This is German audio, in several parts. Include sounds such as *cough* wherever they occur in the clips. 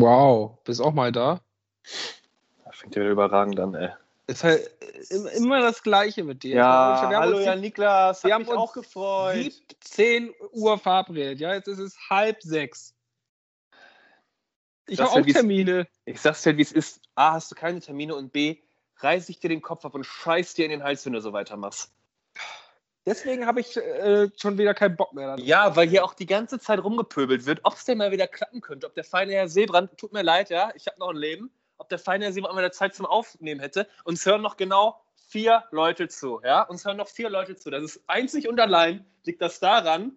Wow, bist auch mal da? Das fängt ja überragend an, ey. Ist halt immer das Gleiche mit dir. Ja, wir haben hallo uns ja, Niklas. wir haben mich uns auch gefreut. 17 Uhr verabredet. Ja, jetzt ist es halb sechs. Ich habe auch Termine. Ich sag's dir, wie es ist. A, hast du keine Termine und B, reiß ich dir den Kopf ab und scheiß dir in den Hals, wenn du so weitermachst. Deswegen habe ich äh, schon wieder keinen Bock mehr. Ja, weil hier auch die ganze Zeit rumgepöbelt wird, ob es denn mal wieder klappen könnte, ob der feine Herr Seebrand, tut mir leid, ja, ich habe noch ein Leben, ob der feine Herr Seebrand mal wieder Zeit zum Aufnehmen hätte. Uns hören noch genau vier Leute zu, ja, uns hören noch vier Leute zu. Das ist einzig und allein liegt das daran,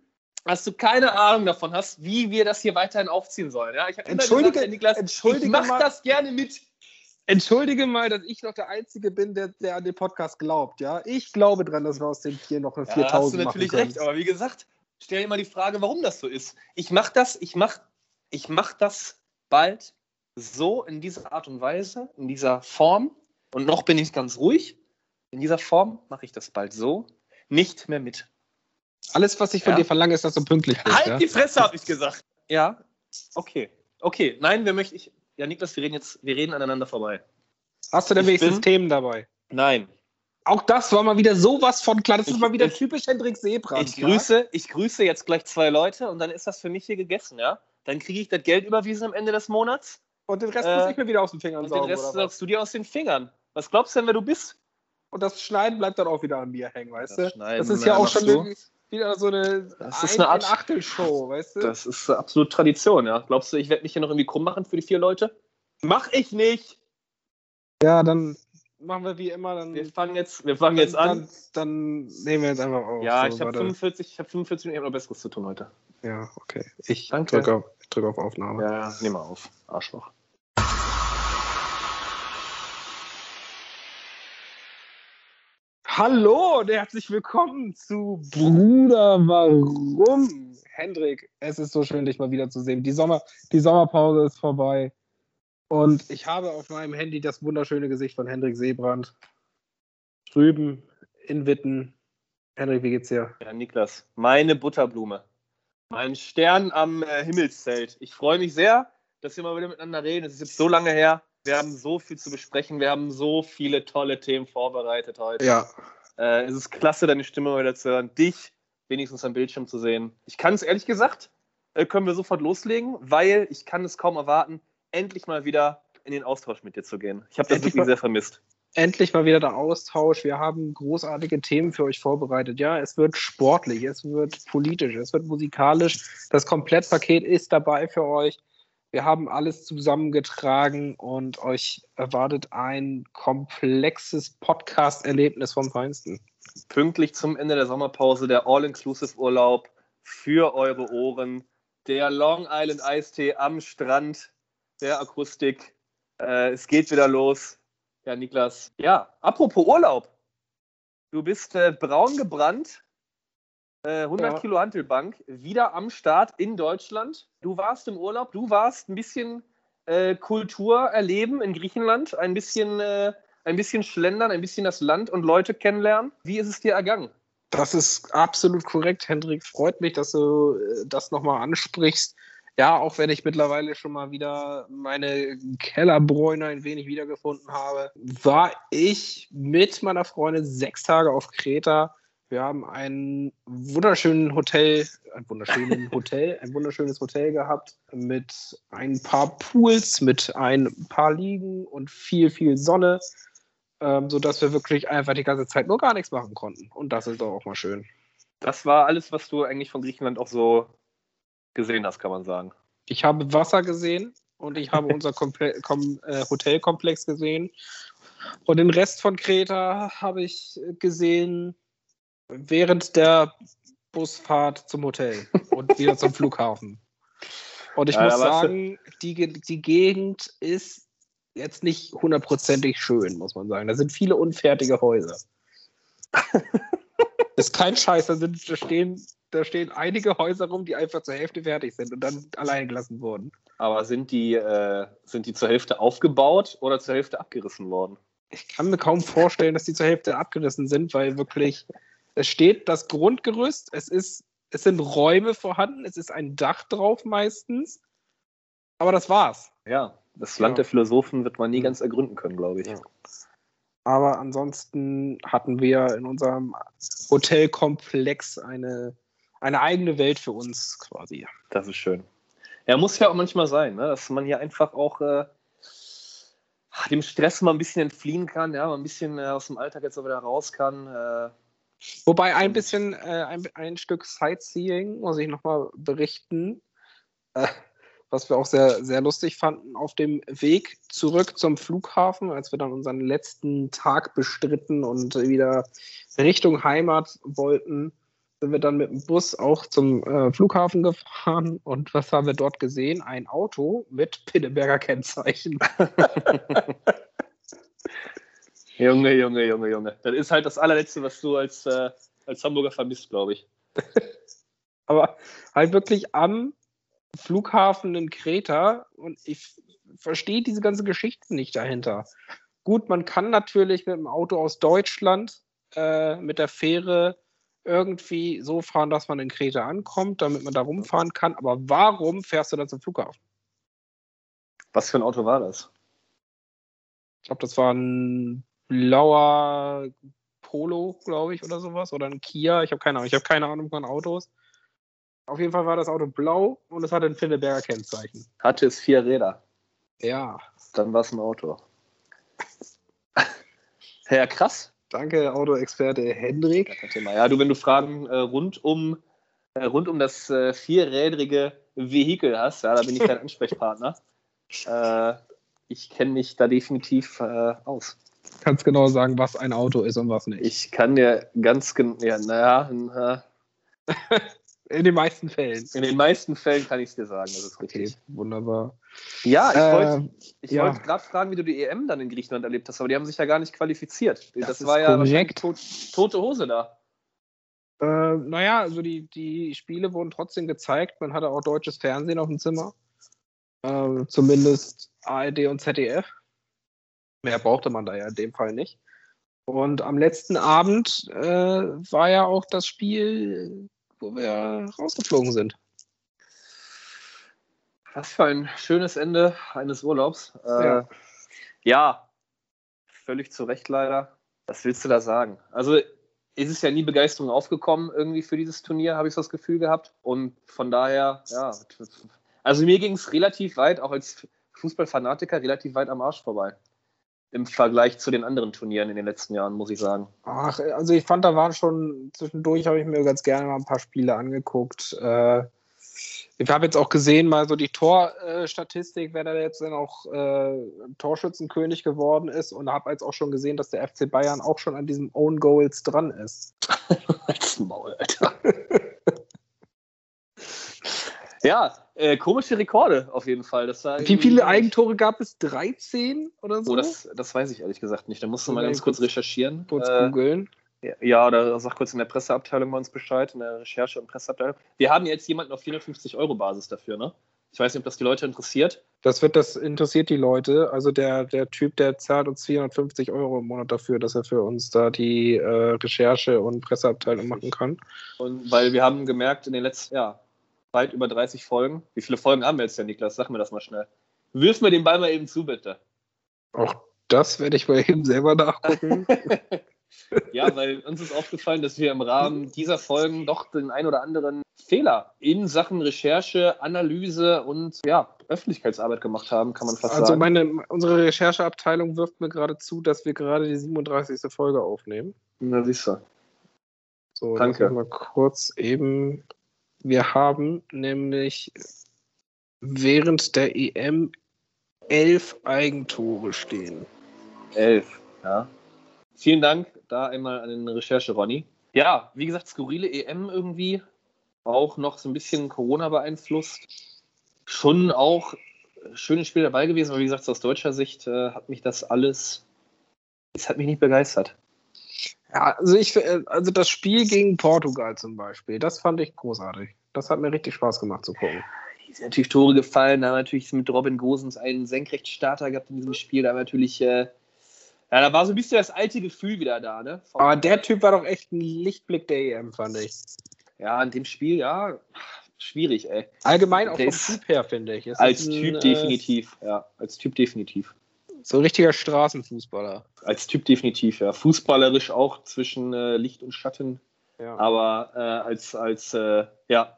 dass du keine Ahnung davon hast, wie wir das hier weiterhin aufziehen sollen. Ja, ich habe immer gesagt, Niklas, entschuldige ich mach mal- das gerne mit. Entschuldige mal, dass ich noch der Einzige bin, der, der an den Podcast glaubt. Ja, ich glaube dran, dass wir aus dem Tier noch eine Ja, 4000 hast du machen natürlich können. recht, aber wie gesagt, stell dir mal die Frage, warum das so ist. Ich mach das, ich mach, ich mach das bald so in dieser Art und Weise, in dieser Form. Und noch bin ich ganz ruhig. In dieser Form mache ich das bald so nicht mehr mit. Alles, was ich von Ja. dir verlange, ist, dass du pünktlich bist. halt ja? die Fresse, habe ich gesagt. Ja, okay. Okay, nein, wir möchten, ich, ja, Niklas, wir reden jetzt, wir reden aneinander vorbei. Hast du denn wenigstens Themen dabei? Nein. Auch das war mal wieder sowas von klar. Das ist Ich- mal wieder ich- typisch Hendrik Seebrand. Ich grüße, ich grüße jetzt gleich zwei Leute und dann ist das für mich hier gegessen, ja? Dann kriege ich das Geld überwiesen am Ende des Monats Und den Rest Äh, muss ich mir wieder aus den Fingern und den saugen. Rest oder was? saugst du dir aus den Fingern. Was glaubst du denn, wer du bist? Und das Schneiden bleibt dann auch wieder an mir hängen, weißt Das du? Schneiden, Das ist ja auch schon wieder so eine Das ist ein, eine Art- ein Achtelshow, weißt du? Das ist absolut Tradition, ja. Glaubst du, ich werde mich hier noch irgendwie krumm machen für die vier Leute? Mach ich nicht. ja, dann machen wir wie immer. Dann, Wir fangen jetzt, wir fangen jetzt an. Dann, dann nehmen wir jetzt einfach auf. Ja, So, ich habe warte. 45, ich habe 45 Minuten, ich habe noch Besseres zu tun heute. Ja, okay. Ich drücke auf, drück auf Aufnahme. Ja, ja, nimm mal auf. Arschloch. Hallo und herzlich willkommen zu Bruder, warum? Hendrik, es ist so schön, dich mal wiederzusehen. Die, Sommer, die Sommerpause ist vorbei. Und ich habe auf meinem Handy das wunderschöne Gesicht von Hendrik Seebrand. Drüben in Witten. Hendrik, wie geht's dir? Ja, Niklas, meine Butterblume. Mein Stern am äh, Himmelszelt. Ich freue mich sehr, dass wir mal wieder miteinander reden. Es ist jetzt so lange her. Wir haben so viel zu besprechen. Wir haben so viele tolle Themen vorbereitet heute. Ja. Äh, es ist klasse, deine Stimme wieder zu hören. Dich wenigstens am Bildschirm zu sehen. Ich kann es ehrlich gesagt, äh, können wir sofort loslegen, weil ich kann es kaum erwarten, endlich mal wieder in den Austausch mit dir zu gehen. Ich habe das Endlich wirklich mal- sehr vermisst. Endlich mal wieder der Austausch. Wir haben großartige Themen für euch vorbereitet. Ja, es wird sportlich, es wird politisch, es wird musikalisch. Das Komplettpaket ist dabei für euch. Wir haben alles zusammengetragen und euch erwartet ein komplexes Podcast-Erlebnis vom Feinsten. Pünktlich zum Ende der Sommerpause der All-Inclusive-Urlaub für eure Ohren. Der Long Island Eistee am Strand der Akustik. Äh, es geht wieder los. Ja, Niklas. Ja, apropos Urlaub. Du bist äh, braun gebrannt. Äh, 100 Ja. Kilo Hantelbank. Wieder am Start in Deutschland. Du warst im Urlaub. Du warst ein bisschen äh, Kultur erleben in Griechenland. Ein bisschen, äh, ein bisschen schlendern, ein bisschen das Land und Leute kennenlernen. Wie ist es dir ergangen? Das ist absolut korrekt, Hendrik. Freut mich, dass du äh, das nochmal ansprichst. Ja, auch wenn ich mittlerweile schon mal wieder meine Kellerbräune ein wenig wiedergefunden habe, war ich mit meiner Freundin sechs Tage auf Kreta. Wir haben ein wunderschönen Hotel, ein wunderschönen *laughs* Hotel, ein wunderschönes Hotel gehabt mit ein paar Pools, mit ein paar Liegen und viel, viel Sonne ähm, sodass wir wirklich einfach die ganze Zeit nur gar nichts machen konnten. Und das ist doch auch mal schön. Das war alles, was du eigentlich von Griechenland auch so gesehen hast, kann man sagen. Ich habe Wasser gesehen und ich habe unser Komple Kom äh, Hotelkomplex gesehen. Und den Rest von Kreta habe ich gesehen während der Busfahrt zum Hotel und *laughs* wieder zum Flughafen. Und ich Ja, muss sagen, die, die Gegend ist jetzt nicht hundertprozentig schön, muss man sagen. Da sind viele unfertige Häuser. *laughs* ist kein Scheiß, da, sind, da, stehen, da stehen einige Häuser rum, die einfach zur Hälfte fertig sind und dann allein gelassen wurden. Aber sind die, äh, sind die zur Hälfte aufgebaut oder zur Hälfte abgerissen worden? Ich kann mir kaum vorstellen, dass die zur Hälfte abgerissen sind, weil wirklich, es steht das Grundgerüst, es ist, es sind Räume vorhanden, es ist ein Dach drauf meistens. Aber das war's. Ja, das Land Ja. der Philosophen wird man nie Mhm. ganz ergründen können, glaube ich. Ja. Aber ansonsten hatten wir in unserem Hotelkomplex eine, eine eigene Welt für uns quasi. Das ist schön. Ja, muss ja auch manchmal sein, ne? dass man hier einfach auch äh, dem Stress mal ein bisschen entfliehen kann, ja, mal ein bisschen äh, aus dem Alltag jetzt auch wieder raus kann. Äh, Wobei ein bisschen, äh, ein, ein Stück Sightseeing, muss ich nochmal berichten, äh, was wir auch sehr, sehr lustig fanden, auf dem Weg zurück zum Flughafen, als wir dann unseren letzten Tag bestritten und wieder Richtung Heimat wollten, sind wir dann mit dem Bus auch zum äh, Flughafen gefahren und was haben wir dort gesehen? Ein Auto mit Pinneberger Kennzeichen. *laughs* Junge, Junge, Junge, Junge. Das ist halt das allerletzte, was du als, äh, als Hamburger vermisst, glaube ich. *laughs* aber halt wirklich am Flughafen in Kreta und ich verstehe diese ganze Geschichte nicht dahinter. Gut, man kann natürlich mit dem Auto aus Deutschland äh, mit der Fähre irgendwie so fahren, dass man in Kreta ankommt, damit man da rumfahren kann. Aber warum fährst du dann zum Flughafen? Was für ein Auto war das? Ich glaube, das war ein blauer Polo, glaube ich, oder sowas. Oder ein Kia. Ich habe keine Ahnung. Ich habe keine Ahnung von Autos. Auf jeden Fall war das Auto blau und es hatte ein Pinneberger Kennzeichen. Hatte es vier Räder. Ja, Dann war es ein Auto. *laughs* ja, krass. danke, Autoexperte Hendrik. Kein Thema. Ja, du, wenn du Fragen äh, rund um äh, rund um das äh, vierrädrige Vehikel hast, ja, da bin ich *laughs* dein Ansprechpartner. Äh, ich kenne mich da definitiv äh, aus. Kannst genau sagen, was ein Auto ist und was nicht. Ich kann dir ganz genau, ja, naja, *laughs* In den meisten Fällen. in den meisten Fällen kann ich es dir sagen, das ist Okay, richtig. wunderbar. Ja, ich Äh, wollte ja. wollte gerade fragen, wie du die EM dann in Griechenland erlebt hast, aber die haben sich ja gar nicht qualifiziert. Das, Das war ja tot, tote Hose da. Äh, naja, also die, die Spiele wurden trotzdem gezeigt. Man hatte auch deutsches Fernsehen auf dem Zimmer. Äh, zumindest ARD und ZDF. Mehr brauchte man da ja in dem Fall nicht. Und am letzten Abend äh, war ja auch das Spiel, wo wir rausgeflogen sind. Was für ein schönes Ende eines Urlaubs. Äh, Ja. ja. völlig zu Recht leider. Was willst du da sagen? Also ist es ja nie Begeisterung aufgekommen irgendwie für dieses Turnier, habe ich so das Gefühl gehabt. Und von daher, ja, also mir ging es relativ weit, auch als Fußballfanatiker, relativ weit am Arsch vorbei. Im Vergleich zu den anderen Turnieren in den letzten Jahren, muss ich sagen. Ach, also ich fand, da waren schon zwischendurch, habe ich mir ganz gerne mal ein paar Spiele angeguckt. Äh, ich habe jetzt auch gesehen, mal so die Torstatistik, wer da jetzt dann auch äh, Torschützenkönig geworden ist und habe jetzt auch schon gesehen, dass der FC Bayern auch schon an diesem Own Goals dran ist. *laughs* Maul, Alter. *laughs* ja, äh, komische Rekorde auf jeden Fall. Das war Wie viele Eigentore gab es? 13 oder so? Oh, das, das weiß ich ehrlich gesagt nicht. Da musst du Können mal ganz kurz recherchieren. kurz Äh, googeln. ja, oder sag kurz in der Presseabteilung bei uns Bescheid, in der Recherche- und Presseabteilung. Wir haben jetzt jemanden auf 450 Euro Basis dafür, ne? Ich weiß nicht, ob das die Leute interessiert. Das wird, das interessiert die Leute. Also der, der Typ, der zahlt uns 450 Euro im Monat dafür, dass er für uns da die äh, Recherche und Presseabteilung machen kann. Und weil wir haben gemerkt, in den letzten, ja, weit über 30 Folgen. Wie viele Folgen haben wir jetzt, ja, Niklas? Sag mir das mal schnell. Wirf mir den Ball mal eben zu, bitte. Auch das werde ich mal eben selber nachgucken. *laughs* Ja, weil uns ist aufgefallen, dass wir im Rahmen dieser Folgen doch den ein oder anderen Fehler in Sachen Recherche, Analyse und ja, Öffentlichkeitsarbeit gemacht haben, kann man fast Also sagen. meine, unsere Rechercheabteilung wirft mir gerade zu, dass wir gerade die 37. Folge aufnehmen. Na, siehst du. So, Danke. mal kurz eben. Wir haben nämlich während der EM elf Eigentore stehen. Elf, ja. Vielen Dank da einmal an den Recherche, Ronny. Ja, wie gesagt, skurrile EM irgendwie. Auch noch so ein bisschen Corona beeinflusst. Schon auch schönes Spiel dabei gewesen, aber wie gesagt, aus deutscher Sicht äh, hat mich das alles, es hat mich nicht begeistert. Ja, also ich, äh, also das Spiel gegen Portugal zum Beispiel, das fand ich großartig. Das hat mir richtig Spaß gemacht zu gucken. Hier sind natürlich Tore gefallen, da haben wir natürlich mit Robin Gosens einen Senkrechtstarter gehabt in diesem Spiel. Da wir natürlich, äh, ja, da war so ein bisschen das alte Gefühl wieder da, ne? Aber der Typ war doch echt ein Lichtblick der EM, fand ich. Ja, in dem Spiel, ja, schwierig, ey. Allgemein auch Der vom Typ her, finde ich. Es Als ein, Typ äh, definitiv, ja. Als Typ definitiv. So ein richtiger Straßenfußballer. Als Typ definitiv, ja. Fußballerisch auch zwischen äh, Licht und Schatten, Ja. aber äh, als, als, äh, ja,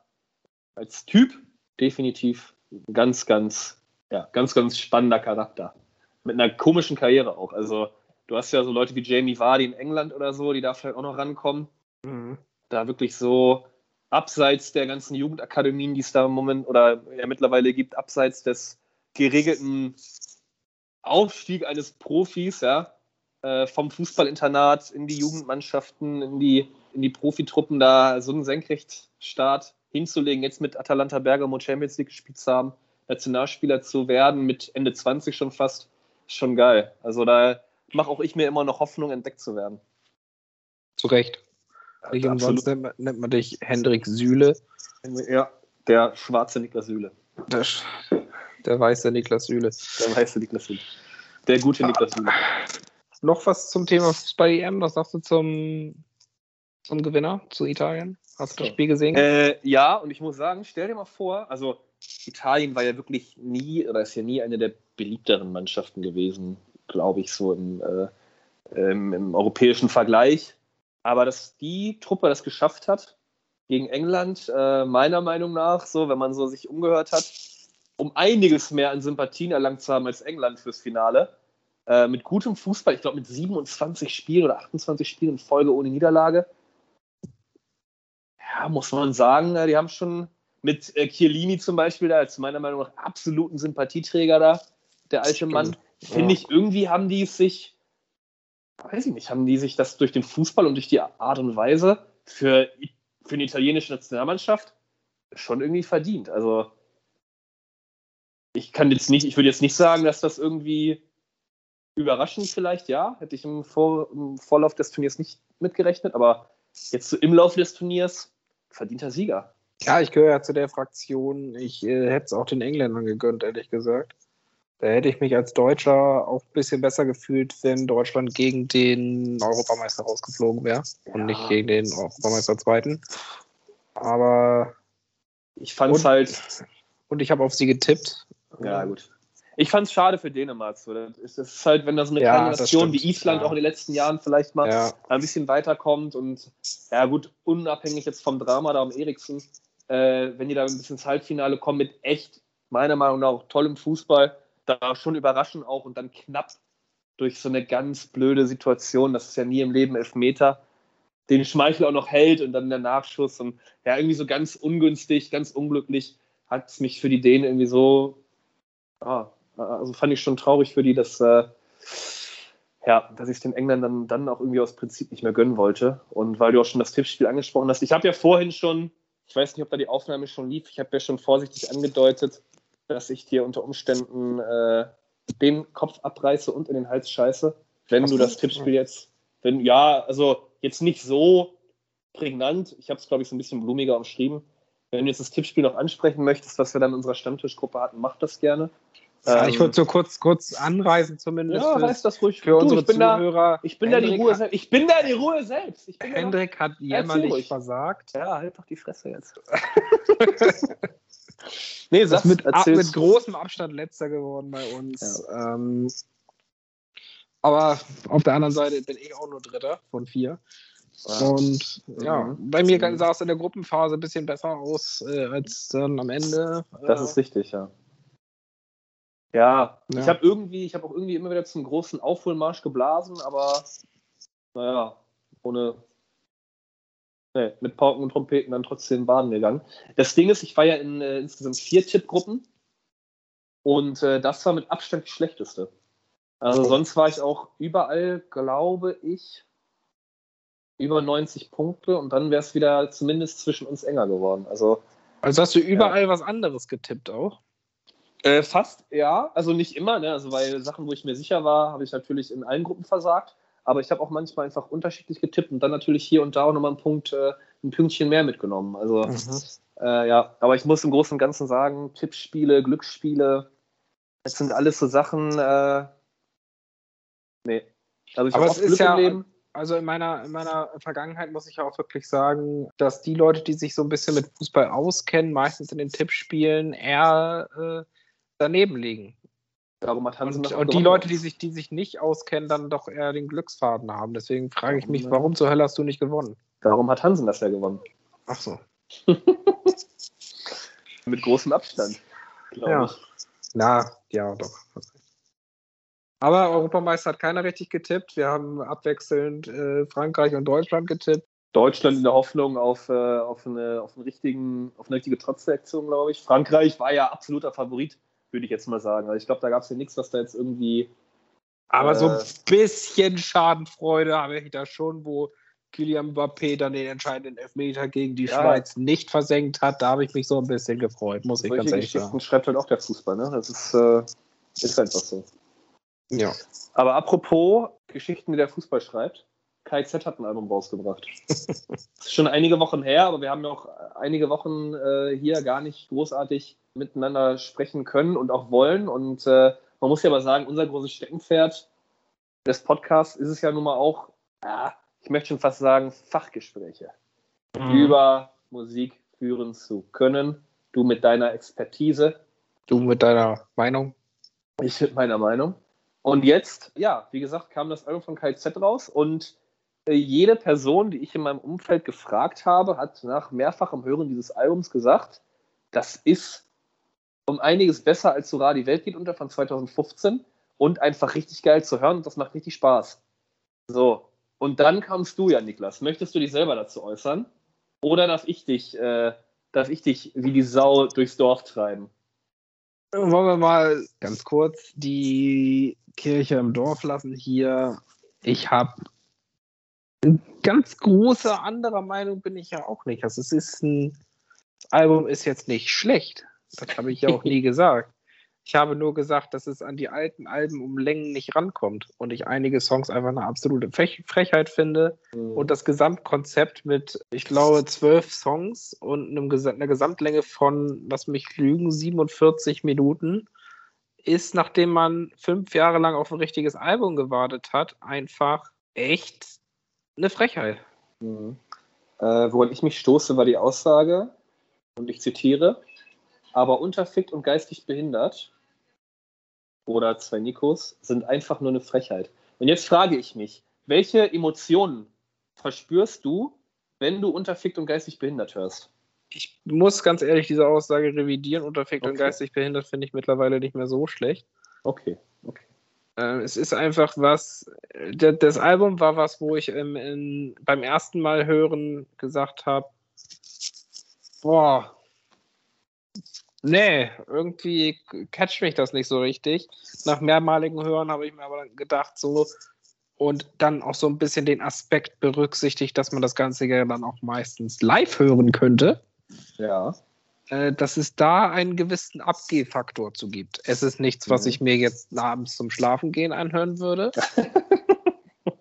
als Typ definitiv ein ganz, ganz, ja, ganz, ganz spannender Charakter. Mit einer komischen Karriere auch. Also, du hast ja so Leute wie Jamie Vardy in England oder so, die da vielleicht auch noch rankommen. Mhm. Da wirklich so abseits der ganzen Jugendakademien, die es da im Moment oder ja mittlerweile gibt, abseits des geregelten Aufstieg eines Profis, ja, äh, vom Fußballinternat in die Jugendmannschaften, in die, in die Profitruppen, da so einen Senkrechtstart hinzulegen, jetzt mit Atalanta Bergamo Champions League gespielt zu haben, Nationalspieler zu werden, mit Ende 20 schon fast, ist schon geil. Also da mache auch ich mir immer noch Hoffnung, entdeckt zu werden. Zu Recht. Nicht umsonst nennt man, nennt man dich Hendrik Süle. Ja, der schwarze Niklas Süle. Der, der weiße Niklas Süle. Der weiße Niklas Süle. Der gute Niklas Süle. Noch was zum Thema Fußball-EM? Was sagst du zum, zum Gewinner, zu Italien? Hast du das. Spiel gesehen? Äh, ja, und ich muss sagen, stell dir mal vor, also Italien war ja wirklich nie, oder ist ja nie eine der beliebteren Mannschaften gewesen, glaube ich, so im, äh, im, im europäischen Vergleich. Aber dass die Truppe das geschafft hat gegen England, äh, meiner Meinung nach, so, wenn man so sich umgehört hat, um einiges mehr an Sympathien erlangt zu haben als England fürs Finale. Äh, mit gutem Fußball, ich glaube mit 27 Spielen oder 28 Spielen in Folge ohne Niederlage. Ja, muss man sagen, äh, die haben schon mit äh, Chiellini zum Beispiel, da als meiner Meinung nach absoluten Sympathieträger da, der alte Stimmt. Mann, finde ich, irgendwie haben die es sich, weiß ich nicht, haben die sich das durch den Fußball und durch die Art und Weise für, für eine italienische Nationalmannschaft schon irgendwie verdient. Also ich kann jetzt nicht, ich würde jetzt nicht sagen, dass das irgendwie überraschend vielleicht, ja, hätte ich im, Vor, im Vorlauf des Turniers nicht mitgerechnet, aber jetzt so im Laufe des Turniers verdienter Sieger. Ja, ich gehöre ja zu der Fraktion. Ich äh, hätte es auch den Engländern gegönnt, ehrlich gesagt. Da hätte ich mich als Deutscher auch ein bisschen besser gefühlt, wenn Deutschland gegen den Europameister rausgeflogen wäre und Ja. nicht gegen den Europameister Zweiten. Aber Ich fand es Und- halt, und ich habe auf sie getippt. Ja gut. Ich fand es schade für Dänemark. So. Das ist- das halt, wenn da so eine Ja, kleine das Nation wie Island Ja. auch in den letzten Jahren vielleicht mal Ja, ein bisschen weiterkommt und ja gut, unabhängig jetzt vom Drama da um Eriksen, äh, wenn die da ein bisschen ins Halbfinale kommen mit echt, meiner Meinung nach, tollem Fußball, da schon überraschen auch und dann knapp durch so eine ganz blöde Situation, das ist ja nie im Leben Elfmeter, den Schmeichel auch noch hält und dann der Nachschuss und ja, irgendwie so ganz ungünstig, ganz unglücklich hat es mich für die Dänen irgendwie so, ja, also fand ich schon traurig für die, dass äh, ja, dass ich es den Engländern dann auch irgendwie aus Prinzip nicht mehr gönnen wollte. Und weil du auch schon das Tippspiel angesprochen hast, ich habe ja vorhin schon, ich weiß nicht, ob da die Aufnahme schon lief, ich habe ja schon vorsichtig angedeutet, dass ich dir unter Umständen äh, den Kopf abreiße und in den Hals scheiße, wenn Ach du das Tippspiel jetzt, wenn, ja, also jetzt nicht so prägnant, ich habe es, glaube ich, so ein bisschen blumiger umschrieben. Wenn du jetzt das Tippspiel noch ansprechen möchtest, was wir dann in unserer Stammtischgruppe hatten, mach das gerne. ja Ähm, ich würde so kurz, kurz anreisen, zumindest ja, reiß das ruhig. für Du, unsere ich bin da, Zuhörer. ich bin da die Ruhe hat- selbst. Ich bin da die Ruhe selbst. Ich da Hendrik hat jämmerlich versagt. ja, halt doch die Fresse jetzt. *laughs* nee, Das ist mit, mit großem Abstand letzter geworden bei uns. Ähm, aber auf der anderen Seite bin ich auch nur Dritter von vier. Und ja, Mhm. bei mir sah es in der Gruppenphase ein bisschen besser aus äh, als dann am Ende. Das Äh, ist richtig, ja. Ja, Ja. ich habe irgendwie, ich habe auch irgendwie immer wieder zum großen Aufholmarsch geblasen, aber naja, ohne nee, mit Pauken und Trompeten dann trotzdem baden gegangen. Das Ding ist, ich war ja in äh, insgesamt vier Tippgruppen und äh, das war mit Abstand die schlechteste. Also sonst war ich auch überall, glaube ich, über 90 Punkte und dann wäre es wieder zumindest zwischen uns enger geworden. Also also hast du überall was anderes getippt auch? Äh, fast, ja. Also nicht immer, ne? Also weil Sachen, wo ich mir sicher war, habe ich natürlich in allen Gruppen versagt. Aber ich habe auch manchmal einfach unterschiedlich getippt und dann natürlich hier und da auch nochmal einen Punkt, äh, ein Pünktchen mehr mitgenommen. Also Mhm. äh, ja, aber ich muss im Großen und Ganzen sagen, Tippspiele, Glücksspiele, das sind alles so Sachen, äh, nee. Also ich habe ist Glück ja- im Leben. Also in meiner, in meiner Vergangenheit muss ich ja auch wirklich sagen, dass die Leute, die sich so ein bisschen mit Fußball auskennen, meistens in den Tippspielen eher äh, daneben liegen. Darum hat Hansen Und, und die. Leute, die sich, die sich nicht auskennen, dann doch eher den Glücksfaden haben. Deswegen frage ich mich, Ja. warum zur Hölle hast du nicht gewonnen? Darum hat Hansen das ja gewonnen. Ach so. *laughs* Mit großem Abstand, glaube Ja. ich. Na, ja, doch. Aber Europameister hat keiner richtig getippt. Wir haben abwechselnd äh, Frankreich und Deutschland getippt. Deutschland in der Hoffnung auf, äh, auf, eine, auf, einen richtigen, auf eine richtige Trotzreaktion, glaube ich. Frankreich war ja absoluter Favorit, würde ich jetzt mal sagen. Also ich glaube, da gab es ja nichts, was da jetzt irgendwie. Aber so Äh. ein bisschen Schadenfreude habe ich da schon, wo Kylian Mbappé dann den entscheidenden Elfmeter gegen die Ja. Schweiz nicht versenkt hat. Da habe ich mich so ein bisschen gefreut, muss ich ganz ehrlich sagen. schreibt halt auch der Fußball, ne? Das ist, äh, ist einfach so. Ja. Aber apropos Geschichten, die der Fußball schreibt. KZ hat ein Album rausgebracht. das *laughs* ist schon einige Wochen her, aber wir haben ja auch einige Wochen äh, hier gar nicht großartig miteinander sprechen können und auch wollen. Und äh, man muss ja aber sagen, unser großes Steckenpferd des Podcasts ist es ja nun mal auch, ja, ich möchte schon fast sagen, Fachgespräche Mhm. über Musik führen zu können. Du mit deiner Expertise, Du mit deiner Meinung? ich mit meiner Meinung. Und jetzt, ja, wie gesagt, kam das Album von KZ raus und äh, jede Person, die ich in meinem Umfeld gefragt habe, hat nach mehrfachem Hören dieses Albums gesagt, das ist um einiges besser als Sora die Welt geht unter von 2015 und einfach richtig geil zu hören und das macht richtig Spaß. So, und dann kamst du ja, Niklas. Möchtest du dich selber dazu äußern? Oder darf ich dich, äh, darf ich dich wie die Sau durchs Dorf treiben? Wollen wir mal ganz kurz die Kirche im Dorf lassen hier. Ich habe ganz große anderer Meinung bin ich ja auch nicht. Also es ist ein das Album ist jetzt nicht schlecht. Das habe ich ja auch nie *laughs* gesagt. Ich habe nur gesagt, dass es an die alten Alben um Längen nicht rankommt und ich einige Songs einfach eine absolute Frech Frechheit finde. Und das Gesamtkonzept mit, ich glaube, zwölf Songs und einem Gesa einer Gesamtlänge von, lass mich lügen, 47 Minuten, ist, nachdem man fünf Jahre lang auf ein richtiges Album gewartet hat, einfach echt eine Frechheit. Mhm. Äh, woran ich mich stoße, war die Aussage, und ich zitiere, aber unterfickt und geistig behindert oder zwei Nikos sind einfach nur eine Frechheit. Und jetzt frage ich mich, welche Emotionen verspürst du, wenn du unterfickt und geistig behindert hörst? Ich muss ganz ehrlich diese Aussage revidieren. Unterfickt und Okay. geistig behindert finde ich mittlerweile nicht mehr so schlecht. Okay, okay. Äh, es ist einfach was, das Album war was, wo ich ähm, in, beim ersten Mal hören gesagt habe, boah, nee, irgendwie catcht mich das nicht so richtig. Nach mehrmaligen Hören habe ich mir aber gedacht, so, und dann auch so ein bisschen den Aspekt berücksichtigt, dass man das Ganze ja dann auch meistens live hören könnte Ja. äh, dass es da einen gewissen Abgehfaktor zu gibt. Es ist nichts, was Mhm. ich mir jetzt abends zum Schlafengehen anhören würde. *laughs*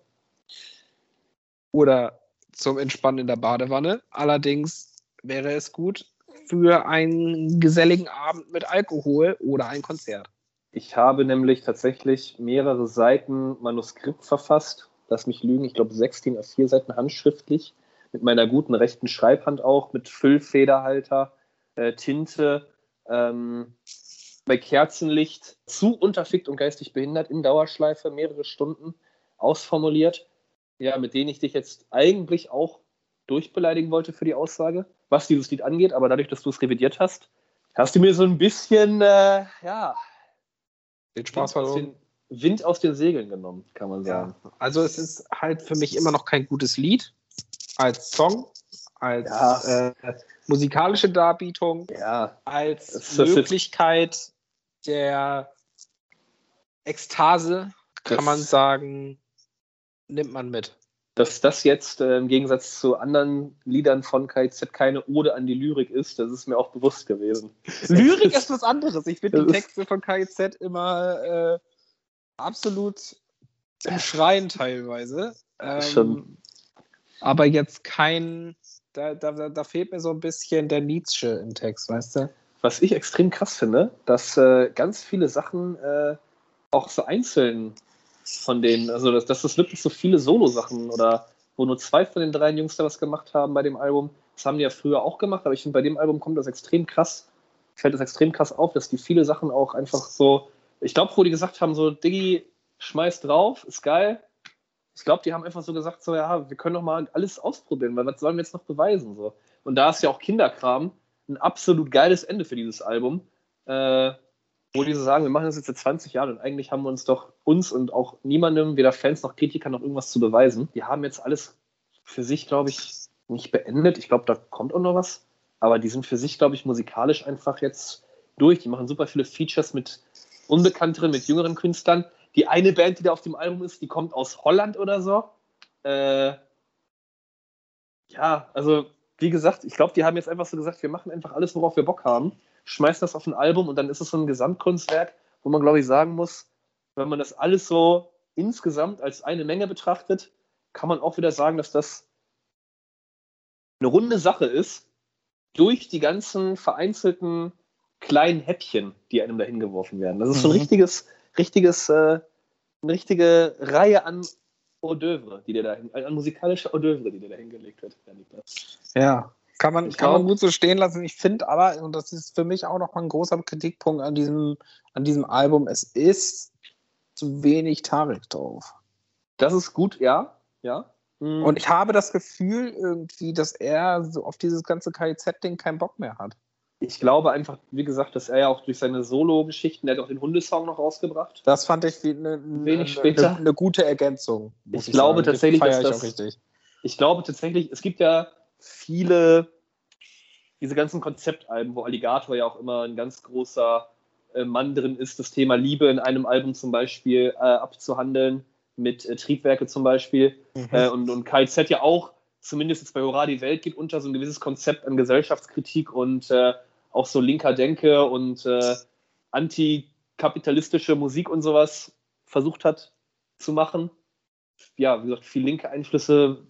Oder zum Entspannen in der Badewanne. Allerdings wäre es gut für einen geselligen Abend mit Alkohol oder ein Konzert. Ich habe nämlich tatsächlich mehrere Seiten Manuskript verfasst. Lass mich lügen, ich glaube 16 auf vier Seiten handschriftlich. Mit meiner guten rechten Schreibhand auch, mit Füllfederhalter, äh, Tinte, ähm, bei Kerzenlicht, zu unterfickt und geistig behindert in Dauerschleife, mehrere Stunden ausformuliert. Ja, mit denen ich dich jetzt eigentlich auch durchbeleidigen wollte für die Aussage, was dieses Lied angeht. Aber dadurch, dass du es revidiert hast, hast du mir so ein bisschen, äh, ja, Den Spaß Wind aus, verloren. den, Wind aus den Segeln genommen, kann man sagen. Ja. Also es ist halt für mich immer noch kein gutes Lied. Als Song, als Ja. äh, musikalische Darbietung. Ja, als Möglichkeit der Ekstase, kann Das- man sagen, nimmt man mit. Dass das jetzt äh, im Gegensatz zu anderen Liedern von KZ keine Ode an die Lyrik ist, das ist mir auch bewusst gewesen. Lyrik ist was anderes. Ich finde die Texte von KIZ immer äh, absolut zum Schreien teilweise. Ähm, Schon. Aber jetzt kein, da, da, da fehlt mir so ein bisschen der Nietzsche im Text, weißt du? Was ich extrem krass finde, dass äh, ganz viele Sachen äh, auch so einzeln von denen. Also, dass, dass es wirklich so viele Solo-Sachen oder wo nur zwei von den drei Jungs da was gemacht haben bei dem Album. Das haben die ja früher auch gemacht, aber ich finde, bei dem Album kommt das extrem krass, fällt das extrem krass auf, dass die viele Sachen auch einfach so, ich glaube, wo die gesagt haben, so, Diggi, schmeiß drauf, ist geil. Ich glaube, die haben einfach so gesagt, so, ja, wir können doch mal alles ausprobieren, weil was sollen wir jetzt noch beweisen? So. Und da ist ja auch Kinderkram ein absolut geiles Ende für dieses Album. Äh, wo die so sagen, wir machen das jetzt seit 20 Jahren und eigentlich haben wir uns doch uns und auch niemandem, weder Fans noch Kritikern, noch irgendwas zu beweisen. Die haben jetzt alles für sich, glaube ich, nicht beendet. Ich glaube, da kommt auch noch was. Aber die sind für sich, glaube ich, musikalisch einfach jetzt durch. Die machen super viele Features mit unbekannteren, mit jüngeren Künstlern. Die eine Band, die da auf dem Album ist, die kommt aus Holland oder so. Äh, ja, also wie gesagt, ich glaube, die haben jetzt einfach so gesagt, wir machen einfach alles, worauf wir Bock haben schmeißt das auf ein Album und dann ist es so ein Gesamtkunstwerk, wo man, glaube ich, sagen muss, wenn man das alles so insgesamt als eine Menge betrachtet, kann man auch wieder sagen, dass das eine runde Sache ist, durch die ganzen vereinzelten kleinen Häppchen, die einem dahin geworfen werden. Das ist so ein mhm. richtiges, richtiges, äh, eine richtige Reihe an Hors d'oeuvre, die dir da, an musikalische Hors d'oeuvre, die dir da hingelegt wird. Ja, kann man, kann man gut so stehen lassen. Ich finde aber, und das ist für mich auch nochmal ein großer Kritikpunkt an diesem, an diesem Album, es ist zu wenig Tarek drauf. Das ist gut, ja. ja. Mhm. Und ich habe das Gefühl irgendwie, dass er so auf dieses ganze KIZ-Ding keinen Bock mehr hat. Ich glaube einfach, wie gesagt, dass er ja auch durch seine Solo-Geschichten, der hat auch den Hundesong noch rausgebracht. Das fand ich eine, eine, eine, eine gute Ergänzung. Ich, ich glaube sagen. tatsächlich, dass das, ich, ich glaube tatsächlich, es gibt ja viele, diese ganzen Konzeptalben, wo Alligator ja auch immer ein ganz großer äh, Mann drin ist, das Thema Liebe in einem Album zum Beispiel äh, abzuhandeln, mit äh, Triebwerke zum Beispiel. Mhm. Äh, und, und KZ ja auch, zumindest jetzt bei Hurra, die Welt geht unter, so ein gewisses Konzept an Gesellschaftskritik und äh, auch so linker Denke und äh, antikapitalistische Musik und sowas versucht hat zu machen. Ja, wie gesagt, viel linke Einflüsse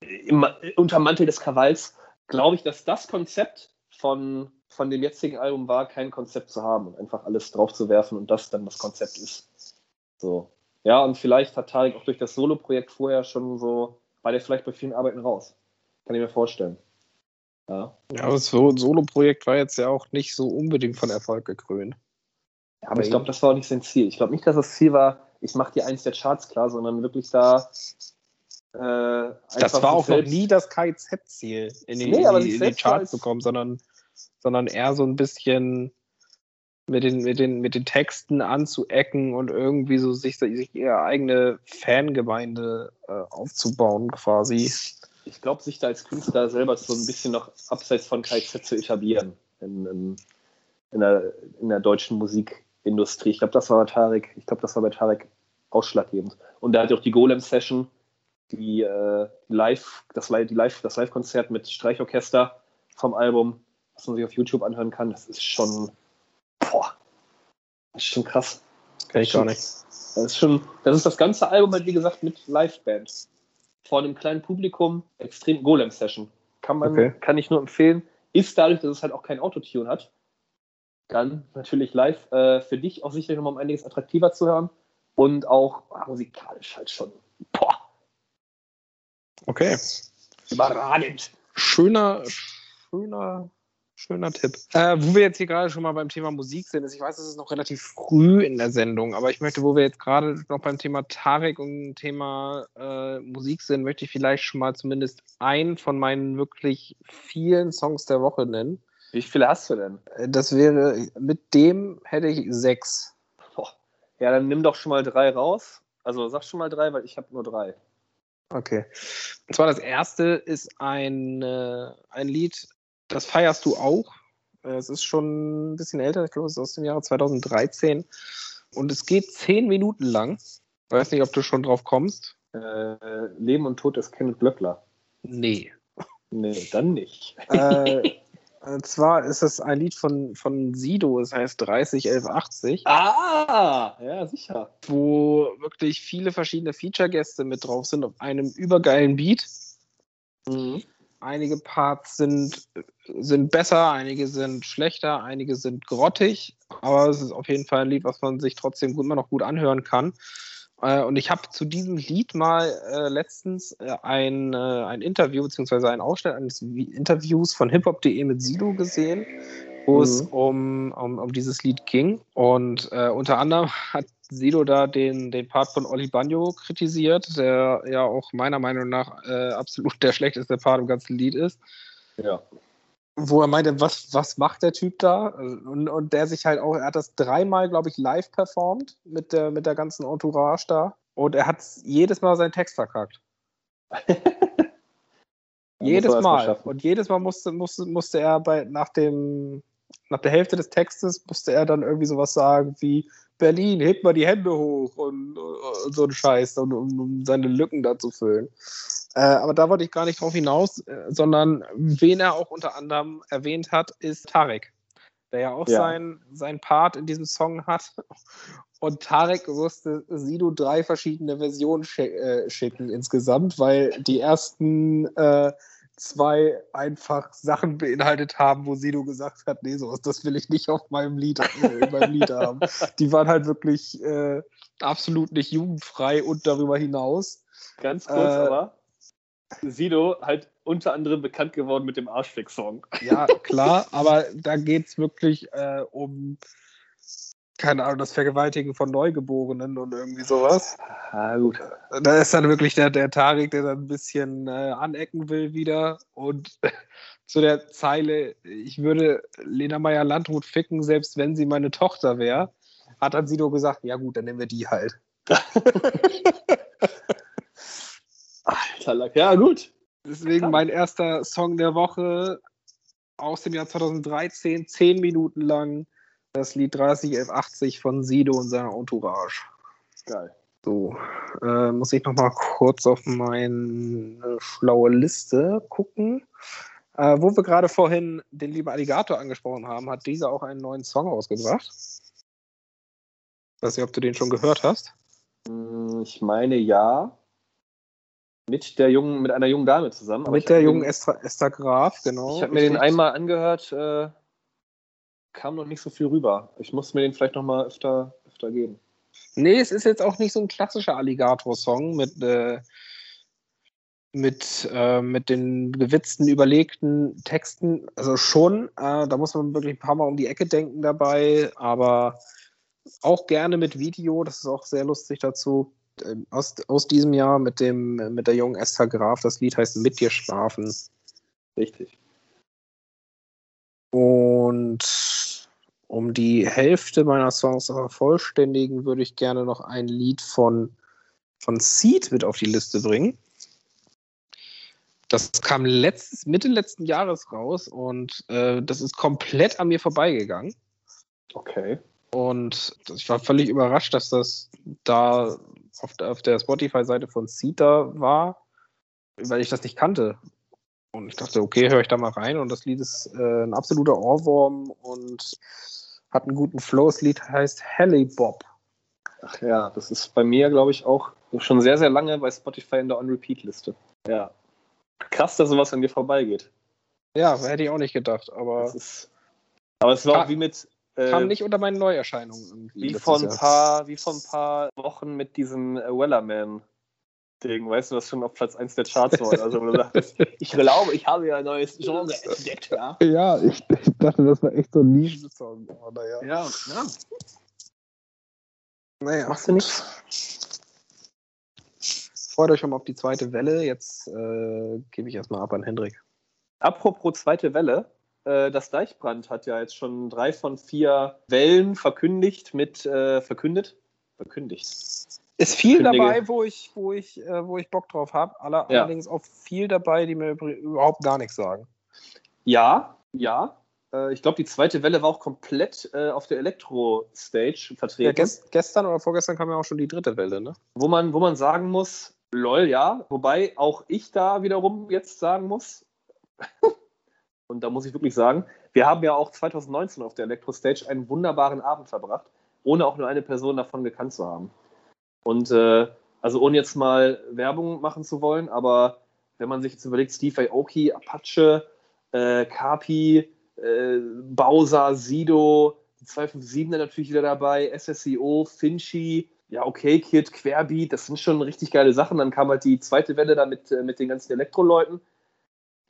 im, unter Mantel des Krawalls, glaube ich, dass das Konzept von, von dem jetzigen Album war, kein Konzept zu haben und einfach alles drauf zu werfen und das dann das Konzept ist. So. Ja, und vielleicht hat Tarek auch durch das Solo-Projekt vorher schon so, war der vielleicht bei vielen Arbeiten raus. Kann ich mir vorstellen. Ja, ja aber das Solo-Projekt war jetzt ja auch nicht so unbedingt von Erfolg gekrönt. Ja, aber ich glaube, das war auch nicht sein Ziel. Ich glaube nicht, dass das Ziel war, ich mache die eins der Charts klar, sondern wirklich da äh, das war auch noch nie das KIZ-Ziel, in, nee, in, in die Charts zu kommen, sondern, sondern eher so ein bisschen mit den, mit den, mit den Texten anzuecken und irgendwie so sich, sich ihre eigene Fangemeinde äh, aufzubauen, quasi. Ich glaube, sich da als Künstler selber so ein bisschen noch abseits von KIZ zu etablieren in, in, in, der, in der deutschen Musikindustrie. Ich glaube, das war bei Tarek, ich glaube, das war bei Tarek ausschlaggebend. Und da hat auch die Golem-Session die, äh, Live, das, die Live, das Live-Konzert mit Streichorchester vom Album, was man sich auf YouTube anhören kann, das ist schon, boah, das ist schon krass. Kann ich gar nicht. Das ist schon, das ist das ganze Album halt, wie gesagt, mit Live-Band. Vor einem kleinen Publikum, extrem Golem-Session. Kann man, okay. kann ich nur empfehlen. Ist dadurch, dass es halt auch kein Autotune hat, dann natürlich live äh, für dich auch sicherlich nochmal um einiges attraktiver zu hören und auch ah, musikalisch halt schon. Boah, Okay. Überragend. Schöner, schöner, schöner Tipp. Äh, wo wir jetzt hier gerade schon mal beim Thema Musik sind, ist, ich weiß, es ist noch relativ früh in der Sendung, aber ich möchte, wo wir jetzt gerade noch beim Thema Tarek und Thema äh, Musik sind, möchte ich vielleicht schon mal zumindest einen von meinen wirklich vielen Songs der Woche nennen. Wie viele hast du denn? Äh, das wäre, mit dem hätte ich sechs. Boah. Ja, dann nimm doch schon mal drei raus. Also sag schon mal drei, weil ich habe nur drei. Okay. Und zwar das erste ist ein, äh, ein Lied, das feierst du auch. Äh, es ist schon ein bisschen älter, ich glaube, es ist aus dem Jahre 2013. Und es geht zehn Minuten lang. Ich weiß nicht, ob du schon drauf kommst. Äh, Leben und Tod des Kenneth Blöckler. Nee. Nee, dann nicht. äh, *laughs* und zwar ist es ein Lied von, von Sido, es heißt 301180. Ah, ja, sicher. Wo wirklich viele verschiedene Feature-Gäste mit drauf sind auf einem übergeilen Beat. Mhm. Einige Parts sind, sind besser, einige sind schlechter, einige sind grottig, aber es ist auf jeden Fall ein Lied, was man sich trotzdem gut, immer noch gut anhören kann. Äh, und ich habe zu diesem Lied mal äh, letztens äh, ein, äh, ein Interview beziehungsweise einen Ausschnitt eines Interviews von hiphop.de mit Sido gesehen, wo mhm. es um, um, um dieses Lied ging. Und äh, unter anderem *laughs* hat Sido da den, den Part von Oli Bagno kritisiert, der ja auch meiner Meinung nach absolut der schlechteste Part im ganzen Lied ist. Ja wo er meinte, was, was macht der Typ da? Und, und der sich halt auch, er hat das dreimal, glaube ich, live performt mit der, mit der ganzen Entourage da. Und er hat jedes Mal seinen Text verkackt. *laughs* jedes Mal. Und jedes Mal musste, musste, musste er bei, nach, dem, nach der Hälfte des Textes musste er dann irgendwie sowas sagen wie Berlin, hebt mal die Hände hoch und, und so ein Scheiß, um, um seine Lücken da zu füllen. Äh, aber da wollte ich gar nicht drauf hinaus, äh, sondern wen er auch unter anderem erwähnt hat, ist Tarek, der ja auch ja. Sein, sein Part in diesem Song hat. Und Tarek musste Sido drei verschiedene Versionen sch äh, schicken insgesamt, weil die ersten äh, zwei einfach Sachen beinhaltet haben, wo Sido gesagt hat, nee, sowas, das will ich nicht auf meinem Lied, äh, in meinem Lied haben. *laughs* Die waren halt wirklich äh, absolut nicht jugendfrei und darüber hinaus. Ganz kurz äh, aber, Sido halt unter anderem bekannt geworden mit dem Arschfick-Song. Ja, klar, aber da geht es wirklich äh, um, keine Ahnung, das Vergewaltigen von Neugeborenen und irgendwie sowas. Ah, gut. Da ist dann wirklich der, der Tarik, der dann ein bisschen äh, anecken will wieder und *laughs* zu der Zeile, ich würde Lena Meyer-Landrut ficken, selbst wenn sie meine Tochter wäre, hat dann Sido gesagt, ja gut, dann nehmen wir die halt. Alter Lack. Ja, gut. Deswegen mein erster Song der Woche aus dem Jahr 2013, zehn Minuten lang, das Lied 301180 von Sido und seiner Entourage. Geil. So, äh, muss ich noch mal kurz auf meine schlaue Liste gucken. Äh, wo wir gerade vorhin den lieben Alligator angesprochen haben, hat dieser auch einen neuen Song rausgebracht. Weiß nicht, ob du den schon gehört hast. Hm, ich meine ja. Mit der jungen, mit einer jungen Dame zusammen. Mit der jungen Esther, Esther Graf, genau. Ich habe mir den einmal angehört, äh, kam noch nicht so viel rüber. Ich muss mir den vielleicht noch mal öfter, öfter geben. Nee, es ist jetzt auch nicht so ein klassischer Alligator-Song mit, äh, mit, äh, mit den gewitzten, überlegten Texten. Also schon, äh, da muss man wirklich ein paar Mal um die Ecke denken dabei, aber auch gerne mit Video, das ist auch sehr lustig dazu. Ähm, aus, aus diesem Jahr mit, dem, mit der jungen Esther Graf. Das Lied heißt Mit dir schlafen. Richtig. Und um die Hälfte meiner Songs zu vervollständigen, würde ich gerne noch ein Lied von, von Seed mit auf die Liste bringen. Das kam letztes, Mitte letzten Jahres raus und äh, das ist komplett an mir vorbeigegangen. Okay. Und ich war völlig überrascht, dass das da auf der, auf der Spotify-Seite von Sita war, weil ich das nicht kannte. Und ich dachte, okay, höre ich da mal rein. Und das Lied ist äh, ein absoluter Ohrwurm und hat einen guten Flow. Das Lied heißt Helly Bob. Ach ja, das ist bei mir, glaube ich, auch schon sehr, sehr lange bei Spotify in der On-Repeat-Liste. Ja. Krass, dass sowas an dir vorbeigeht. Ja, hätte ich auch nicht gedacht, aber. Ist, aber es war auch wie mit Kam äh, nicht unter meinen Neuerscheinungen. Wie vor, ein paar, wie vor ein paar Wochen mit diesem äh, Wellerman. Ding, weißt du, was schon auf Platz 1 der Charts war. Also, wo du sagtest, *laughs* ich glaube, ich habe ja ein neues Genre entdeckt, ja. Ja, ich, ich dachte, das war echt so ein Nischensong. Aber ja. Ja, ja. Naja. Machst du nichts? Freut euch schon mal auf die zweite Welle. Jetzt äh, gebe ich erstmal ab an Hendrik. Apropos zweite Welle, äh, das Deichbrand hat ja jetzt schon drei von vier Wellen verkündigt mit äh, verkündet. Verkündigt. Ist viel Kündige. dabei, wo ich, wo ich, äh, wo ich Bock drauf habe. Aller, ja. Allerdings auch viel dabei, die mir überhaupt gar nichts sagen. Ja, ja. Äh, ich glaube, die zweite Welle war auch komplett äh, auf der Elektro-Stage vertreten. Ja, gest gestern oder vorgestern kam ja auch schon die dritte Welle, ne? Wo man, wo man sagen muss, lol, ja. Wobei auch ich da wiederum jetzt sagen muss, *laughs* Und da muss ich wirklich sagen, wir haben ja auch 2019 auf der Elektro Stage einen wunderbaren Abend verbracht, ohne auch nur eine Person davon gekannt zu haben. Und äh, also ohne jetzt mal Werbung machen zu wollen, aber wenn man sich jetzt überlegt, Steve Aoki, Apache, äh, Kapi, äh, Bowser, Sido, die 257er natürlich wieder dabei, SSCO, Finchi, ja, okay, Kid, Querbeat, das sind schon richtig geile Sachen. Dann kam halt die zweite Welle da mit, äh, mit den ganzen Elektroleuten,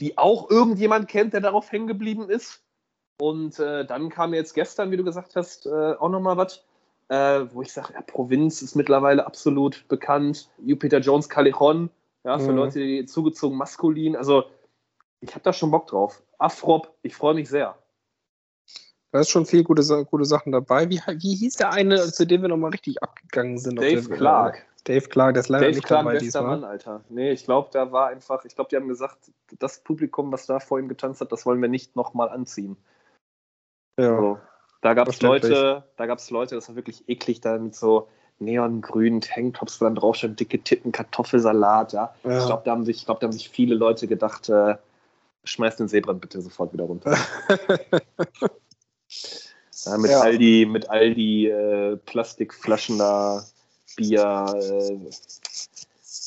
die auch irgendjemand kennt, der darauf hängen geblieben ist. Und äh, dann kam jetzt gestern, wie du gesagt hast, äh, auch nochmal was, äh, wo ich sage, ja, Provinz ist mittlerweile absolut bekannt. Jupiter Jones Callejon, ja, für mhm. Leute, die zugezogen maskulin. Also, ich habe da schon Bock drauf. Afrop, ich freue mich sehr. Da ist schon viel gute, gute Sachen dabei. Wie, wie hieß der eine, zu dem wir nochmal richtig abgegangen sind? Dave der, Clark. Dave Clark, der ist leider Dave nicht Clark, dabei diesmal. Mann, Alter. Nee, ich glaube, da war einfach, ich glaube, die haben gesagt, das Publikum, was da vor ihm getanzt hat, das wollen wir nicht nochmal anziehen. Ja. So. Da gab es Leute, da gab es Leute, das war wirklich eklig, da mit so neongrünen Tanktops, wo dann drauf stand, dicke Titten, Kartoffelsalat, ja. ja. Ich glaube, da, haben sich, glaub, da haben sich viele Leute gedacht, äh, schmeiß den Seebrand bitte sofort wieder runter. *laughs* ja, mit, ja. all die, mit all die äh, Plastikflaschen da, Bier, äh,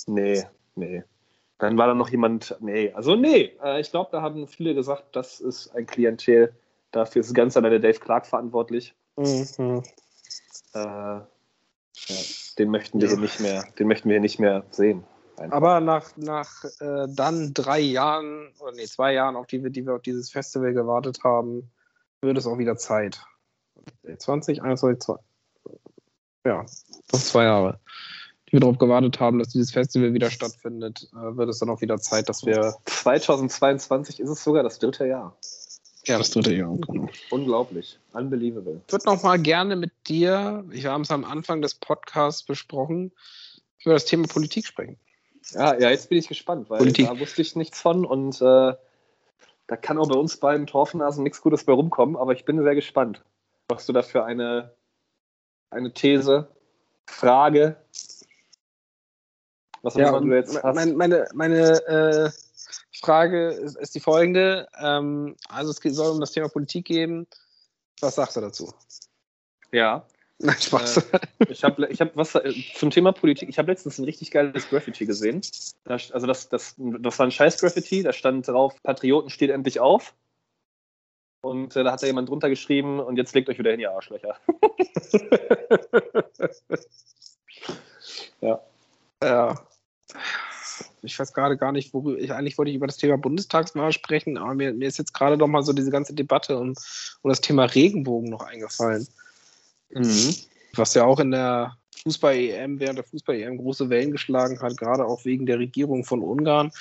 nee, nee. Dann war da noch jemand, nee, also nee, äh, ich glaube, da haben viele gesagt, das ist ein Klientel, Dafür ist ganz alleine Dave Clark verantwortlich. Mhm. Äh, ja, den möchten wir ja. nicht mehr, den möchten wir nicht mehr sehen. Einfach. Aber nach, nach äh, dann drei Jahren, oder nee, zwei Jahren, auf die wir, die wir auf dieses Festival gewartet haben, wird es auch wieder Zeit. 20, 21, 2, ja, fast zwei Jahre, die wir darauf gewartet haben, dass dieses Festival wieder stattfindet, äh, wird es dann auch wieder Zeit, dass wir. 2022 ist es sogar das dritte Jahr. Ja, das dritte Jahr, genau. Unglaublich. Unbelievable. Ich würde noch mal gerne mit dir, wir haben es am Anfang des Podcasts besprochen, über das Thema Politik sprechen. Ja, ja, jetzt bin ich gespannt, weil Politik. da wusste ich nichts von und äh, da kann auch bei uns beiden Torfnasen nichts Gutes bei rumkommen, aber ich bin sehr gespannt. Was du dafür eine, eine These, Frage? Was ja, du jetzt hast? Meine, meine, meine äh, Frage ist, ist die folgende. Ähm, also es soll um das Thema Politik gehen. Was sagst du dazu? Ja. *laughs* Nein, Spaß. Äh, ich habe ich hab was äh, zum Thema Politik. Ich habe letztens ein richtig geiles Graffiti gesehen. Das, also das, das, das war ein scheiß Graffiti. Da stand drauf, Patrioten steht endlich auf. Und äh, da hat da jemand drunter geschrieben, und jetzt legt euch wieder hin, ihr Arschlöcher. *laughs* *laughs* ja. Ja ich weiß gerade gar nicht, worüber ich eigentlich wollte ich über das Thema Bundestagswahl sprechen, aber mir, mir ist jetzt gerade noch mal so diese ganze Debatte um, um das Thema Regenbogen noch eingefallen. Mhm. Was ja auch in der Fußball-EM, während der Fußball-EM große Wellen geschlagen hat, gerade auch wegen der Regierung von Ungarn.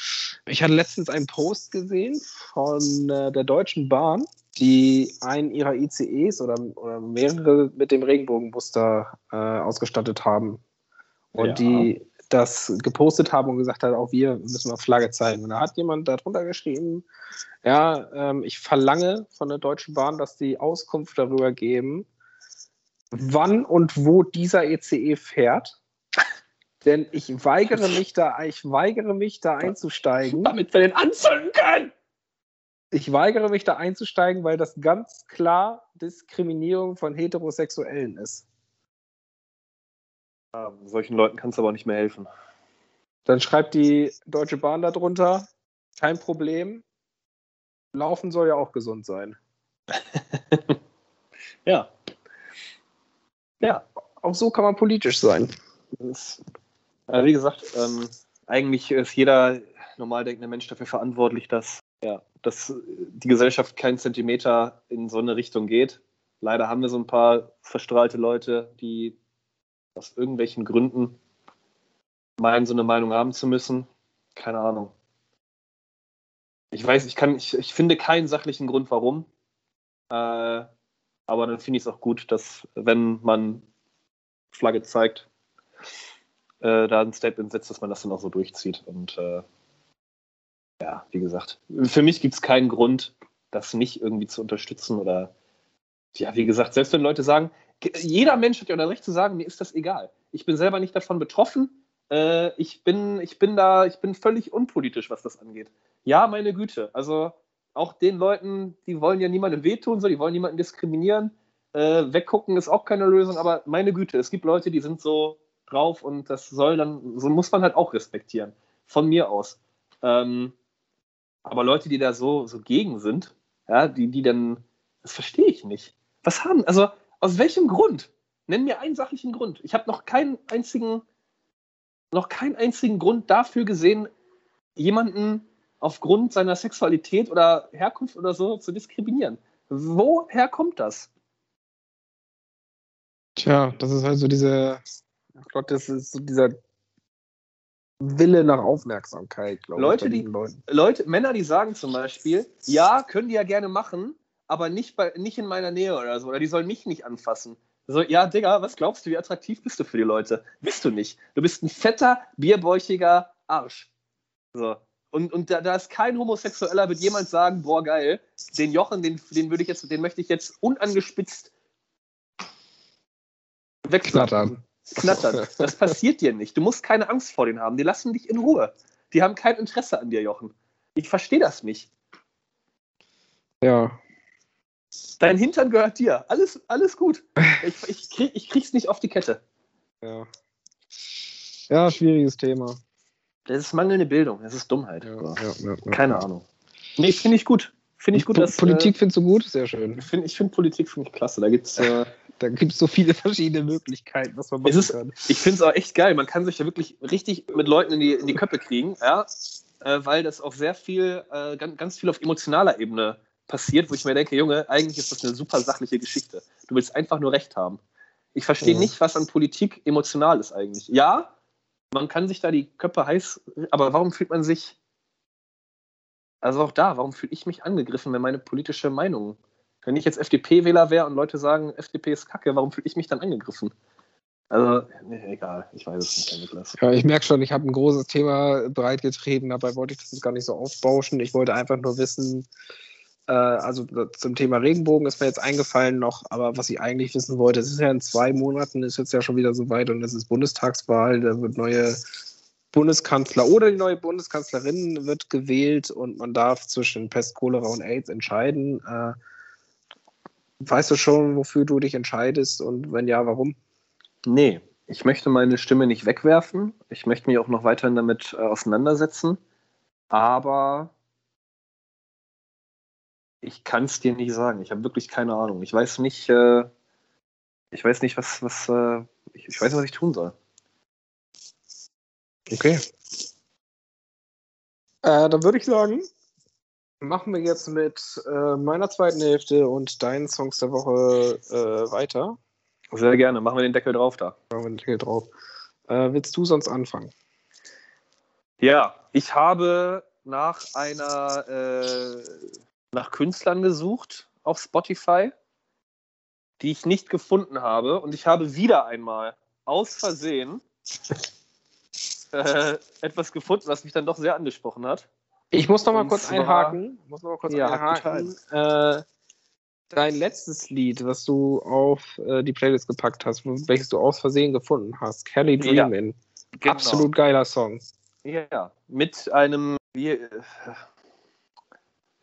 Ich hatte letztens einen Post gesehen von äh, der Deutschen Bahn, die einen ihrer ICEs oder, oder mehrere mit dem Regenbogenmuster äh, ausgestattet haben. Und ja. die das gepostet haben und gesagt hat, auch wir müssen mal Flagge zeigen. Und da hat jemand darunter geschrieben, ja, ähm, ich verlange von der Deutschen Bahn, dass die Auskunft darüber geben, wann und wo dieser ECE e fährt. *laughs* Denn ich weigere mich da, ich weigere mich da einzusteigen. Damit wir den anzünden können! Ich weigere mich da einzusteigen, weil das ganz klar Diskriminierung von Heterosexuellen ist. Ja, solchen Leuten kannst du aber nicht mehr helfen. Dann schreibt die Deutsche Bahn darunter, kein Problem. Laufen soll ja auch gesund sein. *laughs* ja. Ja, auch so kann man politisch sein. Das, also wie gesagt, ähm, eigentlich ist jeder normal denkende Mensch dafür verantwortlich, dass, ja, dass die Gesellschaft keinen Zentimeter in so eine Richtung geht. Leider haben wir so ein paar verstrahlte Leute, die aus irgendwelchen Gründen meinen, so eine Meinung haben zu müssen. Keine Ahnung. Ich weiß, ich kann, ich, ich finde keinen sachlichen Grund, warum. Äh, aber dann finde ich es auch gut, dass, wenn man Flagge zeigt, äh, da ein Statement setzt, dass man das dann auch so durchzieht. Und äh, ja, wie gesagt, für mich gibt es keinen Grund, das nicht irgendwie zu unterstützen oder ja, wie gesagt, selbst wenn Leute sagen, jeder Mensch hat ja das Recht zu sagen, mir ist das egal. Ich bin selber nicht davon betroffen. Äh, ich, bin, ich bin da, ich bin völlig unpolitisch, was das angeht. Ja, meine Güte. Also auch den Leuten, die wollen ja niemandem wehtun, so, die wollen niemanden diskriminieren. Äh, weggucken ist auch keine Lösung, aber meine Güte, es gibt Leute, die sind so drauf und das soll dann, so muss man halt auch respektieren. Von mir aus. Ähm, aber Leute, die da so, so gegen sind, ja, die, die dann, das verstehe ich nicht. Was haben, also aus welchem Grund? Nenn mir einen sachlichen Grund. Ich habe noch keinen einzigen, noch keinen einzigen Grund dafür gesehen, jemanden aufgrund seiner Sexualität oder Herkunft oder so zu diskriminieren. Woher kommt das? Tja, das ist halt so diese, ich glaube, das ist so dieser Wille nach Aufmerksamkeit, glaube Leute, ich. die-. Leute, Männer, die sagen zum Beispiel, ja, können die ja gerne machen, aber nicht, bei, nicht in meiner Nähe oder so. Oder die sollen mich nicht anfassen. So, ja, Digga, was glaubst du, wie attraktiv bist du für die Leute? Bist du nicht. Du bist ein fetter, bierbäuchiger Arsch. So. Und, und da, da ist kein Homosexueller, wird jemand sagen, boah, geil, den Jochen, den, den würde ich jetzt, den möchte ich jetzt unangespitzt wegknattern. Knattern. Das passiert dir nicht. Du musst keine Angst vor denen haben. Die lassen dich in Ruhe. Die haben kein Interesse an dir, Jochen. Ich verstehe das nicht. Ja. Dein Hintern gehört dir. Alles, alles gut. Ich, *laughs* ich, krieg, ich krieg's nicht auf die Kette. Ja. Ja, schwieriges Thema. Das ist mangelnde Bildung. Das ist Dummheit. Ja, ja, ja. Keine Ahnung. Nee, finde ich gut. Finde ich gut, dass. Politik findest du gut? Sehr schön. Äh, ich finde find Politik finde ich klasse. Da gibt's. Äh, *laughs* Da gibt es so viele verschiedene Möglichkeiten, was man machen ist- kann. ich finde es auch echt geil. Man kann sich ja wirklich richtig mit Leuten in die, in die Köpfe kriegen, ja, äh, weil das auch sehr viel, äh, ganz, ganz viel auf emotionaler Ebene passiert, wo ich mir denke, Junge, eigentlich ist das eine super sachliche Geschichte. Du willst einfach nur Recht haben. Ich verstehe Mhm. nicht, was an Politik emotional ist eigentlich. Ja, man kann sich da die Köpfe heiß, aber warum fühlt man sich, also auch da, warum fühle ich mich angegriffen, wenn meine politische Meinung, wenn ich jetzt FDP-Wähler wäre und Leute sagen, FDP ist kacke, warum fühle ich mich dann angegriffen? Also, nee, egal, ich weiß es nicht, Niklas. Ja, ich merke schon, ich habe ein großes Thema breitgetreten, dabei wollte ich das jetzt gar nicht so aufbauschen. Ich wollte einfach nur wissen, äh, also zum Thema Regenbogen ist mir jetzt eingefallen noch, aber was ich eigentlich wissen wollte, es ist ja in zwei Monaten, ist jetzt ja schon wieder soweit und es ist Bundestagswahl, da wird neue Bundeskanzler oder die neue Bundeskanzlerin wird gewählt und man darf zwischen Pest, Cholera und AIDS entscheiden. Äh, weißt du schon, wofür du dich entscheidest und wenn ja, warum? Nee, ich möchte meine Stimme nicht wegwerfen. Ich möchte mich auch noch weiterhin damit äh, auseinandersetzen. Aber ich kann es dir nicht sagen. Ich habe wirklich keine Ahnung. Ich weiß nicht, äh, ich weiß nicht, was, was, äh, ich, ich weiß nicht, was ich tun soll. Okay. Äh, dann würde ich sagen, machen wir jetzt mit äh, meiner zweiten Hälfte und deinen Songs der Woche äh, weiter. Sehr gerne. Machen wir den Deckel drauf da. Machen wir den Deckel drauf. Äh, willst du sonst anfangen? Ja, ich habe nach einer, äh, nach Künstlern gesucht auf Spotify, die ich nicht gefunden habe. Und ich habe wieder einmal aus Versehen äh, etwas gefunden, was mich dann doch sehr angesprochen hat. Ich muss noch mal Und kurz zwar- einhaken. Muss noch mal kurz Ja, einhaken. Äh, dein letztes Lied, was du auf äh, die Playlist gepackt hast, welches du aus Versehen gefunden hast, Kelly Ja. Dreamin. Genau. Absolut geiler Song. Ja, mit einem, wie,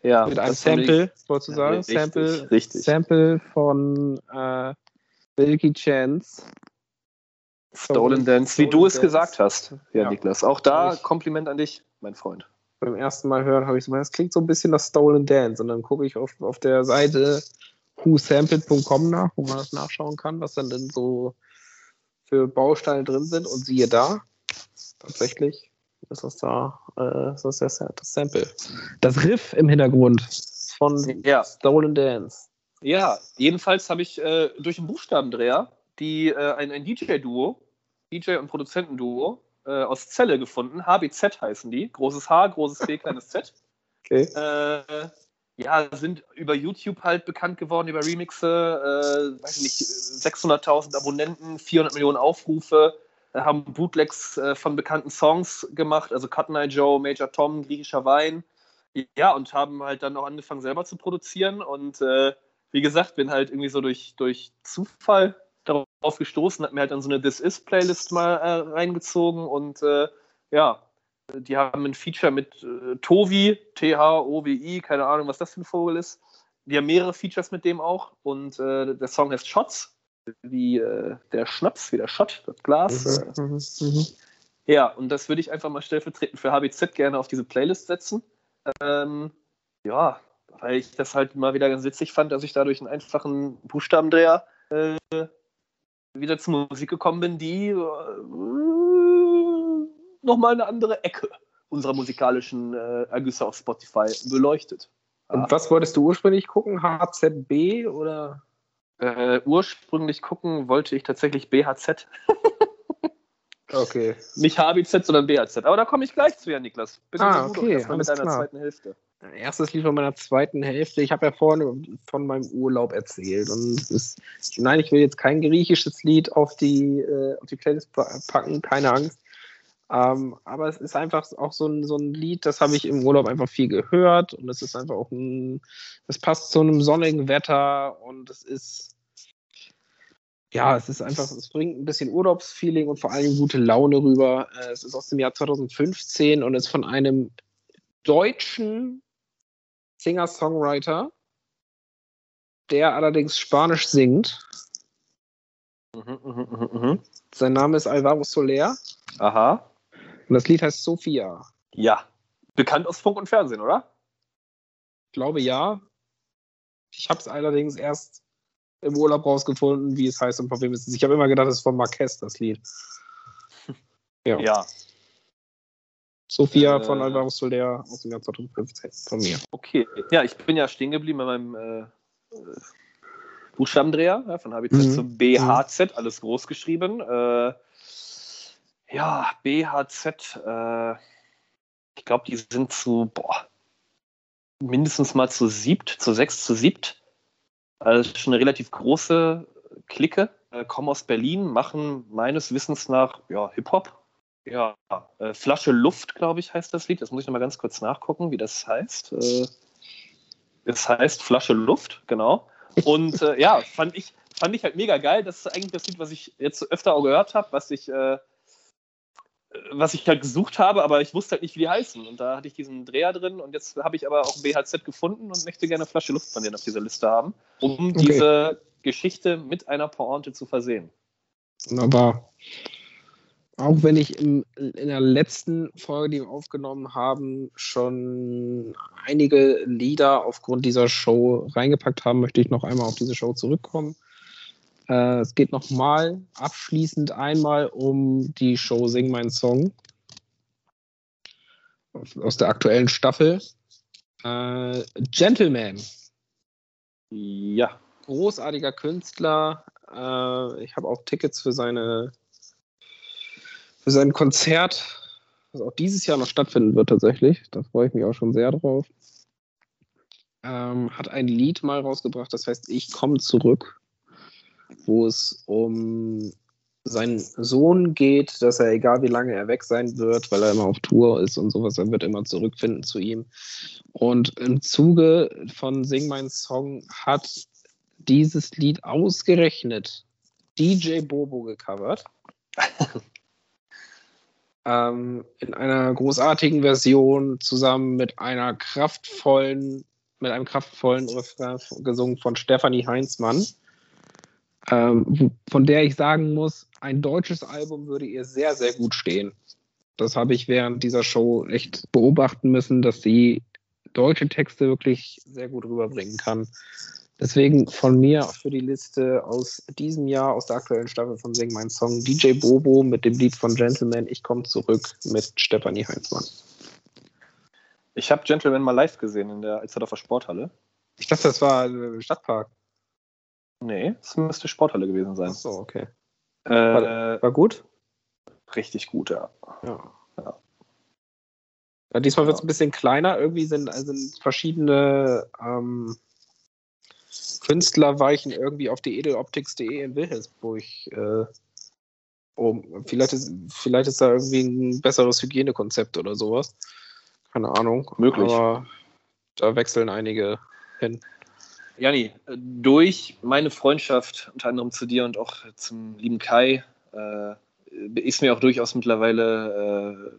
ja, Mit einem Sample, wolltest du sagen? Richtig, Sample, richtig. Sample von äh, Wilkie Chance. Stolen Dance, wie du es gesagt hast, ja, Ja. Niklas. Auch da Ich- Kompliment an dich, mein Freund. Beim ersten Mal hören habe ich so, das klingt so ein bisschen nach Stolen Dance. Und dann gucke ich auf, auf der Seite whosampled.com nach, wo man das nachschauen kann, was dann denn so für Bausteine drin sind. Und siehe da, tatsächlich ist das da, äh, ist das, der, das Sample. Das Riff im Hintergrund von Ja, Stolen Dance. Ja, jedenfalls habe ich äh, durch einen Buchstabendreher die, äh, ein, ein DJ-Duo, DJ- und Produzentenduo äh, aus Celle gefunden. HBZ heißen die. Großes H, großes C, kleines Z. *laughs* Okay. Äh, ja, sind über YouTube halt bekannt geworden, über Remixe, äh, weiß ich nicht, 600.000 Abonnenten, 400 Millionen Aufrufe, haben Bootlegs äh, von bekannten Songs gemacht, also Cotton Eye Joe, Major Tom, griechischer Wein. Ja, und haben halt dann auch angefangen selber zu produzieren und äh, wie gesagt, bin halt irgendwie so durch, durch Zufall darauf gestoßen, hat mir halt dann so eine This Is Playlist mal äh, reingezogen und äh, ja, die haben ein Feature mit äh, Tovi, T-H-O-W-I, keine Ahnung, was das für ein Vogel ist. Die haben mehrere Features mit dem auch und äh, der Song heißt Shots, wie äh, der Schnaps, wie der Shot, das Glas. Äh, Mhm, mhm. ja, und das würde ich einfach mal stellvertretend für HBZ gerne auf diese Playlist setzen. Ähm, ja, weil ich das halt mal wieder ganz witzig fand, dass ich dadurch einen einfachen Buchstabendreher äh, wieder zur Musik gekommen bin, die äh, nochmal eine andere Ecke unserer musikalischen äh, Ergüsse auf Spotify beleuchtet. Und was wolltest du ursprünglich gucken? HZB oder? Äh, ursprünglich gucken wollte ich tatsächlich BHZ. Okay. *laughs* Nicht HBZ, sondern BHZ. Aber da komme ich gleich zu, ja, Niklas. Bitte ah, okay. erstmal mit deiner klar. zweiten Hälfte. Erstes Lied von meiner zweiten Hälfte. Ich habe ja vorhin von meinem Urlaub erzählt. Und ist, nein, ich will jetzt kein griechisches Lied auf die, äh, auf die Playlist packen, keine Angst. Ähm, aber es ist einfach auch so ein, so ein Lied, das habe ich im Urlaub einfach viel gehört und es ist einfach auch ein, es passt zu einem sonnigen Wetter und es ist, ja, es ist einfach, es bringt ein bisschen Urlaubsfeeling und vor allem gute Laune rüber. Äh, es ist aus dem Jahr 2015 und ist von einem deutschen Singer-Songwriter, der allerdings Spanisch singt. Mhm, mhm, mhm, mhm. Sein Name ist Alvaro Soler Aha. Und das Lied heißt Sophia. Ja. Bekannt aus Funk und Fernsehen, oder? Ich glaube ja. Ich habe es allerdings erst im Urlaub rausgefunden, wie es heißt und von wem es ist. Ich habe immer gedacht, es ist von Marquez, das Lied. *laughs* Ja. Ja. Sophia Äh. von Alvaro Soler aus dem Jahr 2015 von mir. Okay. Ja, ich bin ja stehen geblieben bei meinem äh, äh, Buchstabendreher, ja, von HBZ Mhm. zu BHZ, alles groß geschrieben. Äh, ja, BHZ, äh, ich glaube, die sind zu, boah, mindestens mal zu siebt, zu sechs, zu siebt. Also schon eine relativ große Clique. Äh, kommen aus Berlin, machen meines Wissens nach ja, Hip-Hop. Ja, äh, Flasche Luft, glaube ich, heißt das Lied. Das muss ich noch mal ganz kurz nachgucken, wie das heißt. Äh, es heißt Flasche Luft, genau. Und äh, ja, fand ich, fand ich halt mega geil. Das ist eigentlich das Lied, was ich jetzt öfter auch gehört habe, was ich, äh, was ich halt gesucht habe, aber ich wusste halt nicht, wie die heißen. Und da hatte ich diesen Dreher drin und jetzt habe ich aber auch BHZ gefunden und möchte gerne Flasche Luft von denen auf dieser Liste haben, um Okay. diese Geschichte mit einer Pointe zu versehen. Aber auch wenn ich im, in der letzten Folge, die wir aufgenommen haben, schon einige Lieder aufgrund dieser Show reingepackt haben, möchte ich noch einmal auf diese Show zurückkommen. Äh, es geht nochmal abschließend einmal um die Show Sing Mein Song aus der aktuellen Staffel. Äh, Gentleman Ja. großartiger Künstler. Äh, ich habe auch Tickets für seine für sein Konzert, das auch dieses Jahr noch stattfinden wird tatsächlich. Da freue ich mich auch schon sehr drauf. Ähm, hat ein Lied mal rausgebracht, das heißt Ich komme zurück, wo es um seinen Sohn geht, dass er, egal wie lange er weg sein wird, weil er immer auf Tour ist und sowas, er wird immer zurückfinden zu ihm. Und im Zuge von Sing Mein Song hat dieses Lied ausgerechnet DJ Bobo gecovert. *laughs* ähm, in einer großartigen Version zusammen mit einer kraftvollen, mit einem kraftvollen Refrain gesungen von Stefanie Heinzmann. Ähm, von der ich sagen muss, ein deutsches Album würde ihr sehr, sehr gut stehen. Das habe ich während dieser Show echt beobachten müssen, dass sie deutsche Texte wirklich sehr gut rüberbringen kann. Deswegen von mir für die Liste aus diesem Jahr, aus der aktuellen Staffel von Sing Mein Song, DJ Bobo mit dem Lied von Gentleman, Ich komme zurück mit Stefanie Heinzmann. Ich habe Gentleman mal live gesehen in der Alsterdorfer Sporthalle. Ich dachte, das war äh, Stadtpark. Nee, es müsste Sporthalle gewesen sein. Achso, okay. Äh, War gut? richtig gut, ja. Ja. Ja. ja diesmal wird es ein bisschen kleiner. Irgendwie sind, sind verschiedene ähm, Künstler weichen irgendwie auf die edeloptics.de in Wilhelmsburg äh, um. Vielleicht ist, vielleicht ist da irgendwie ein besseres Hygienekonzept oder sowas. Keine Ahnung. Möglich. Aber da wechseln einige hin. Jani, äh, durch meine Freundschaft unter anderem zu dir und auch zum lieben Kai äh, ist mir auch durchaus mittlerweile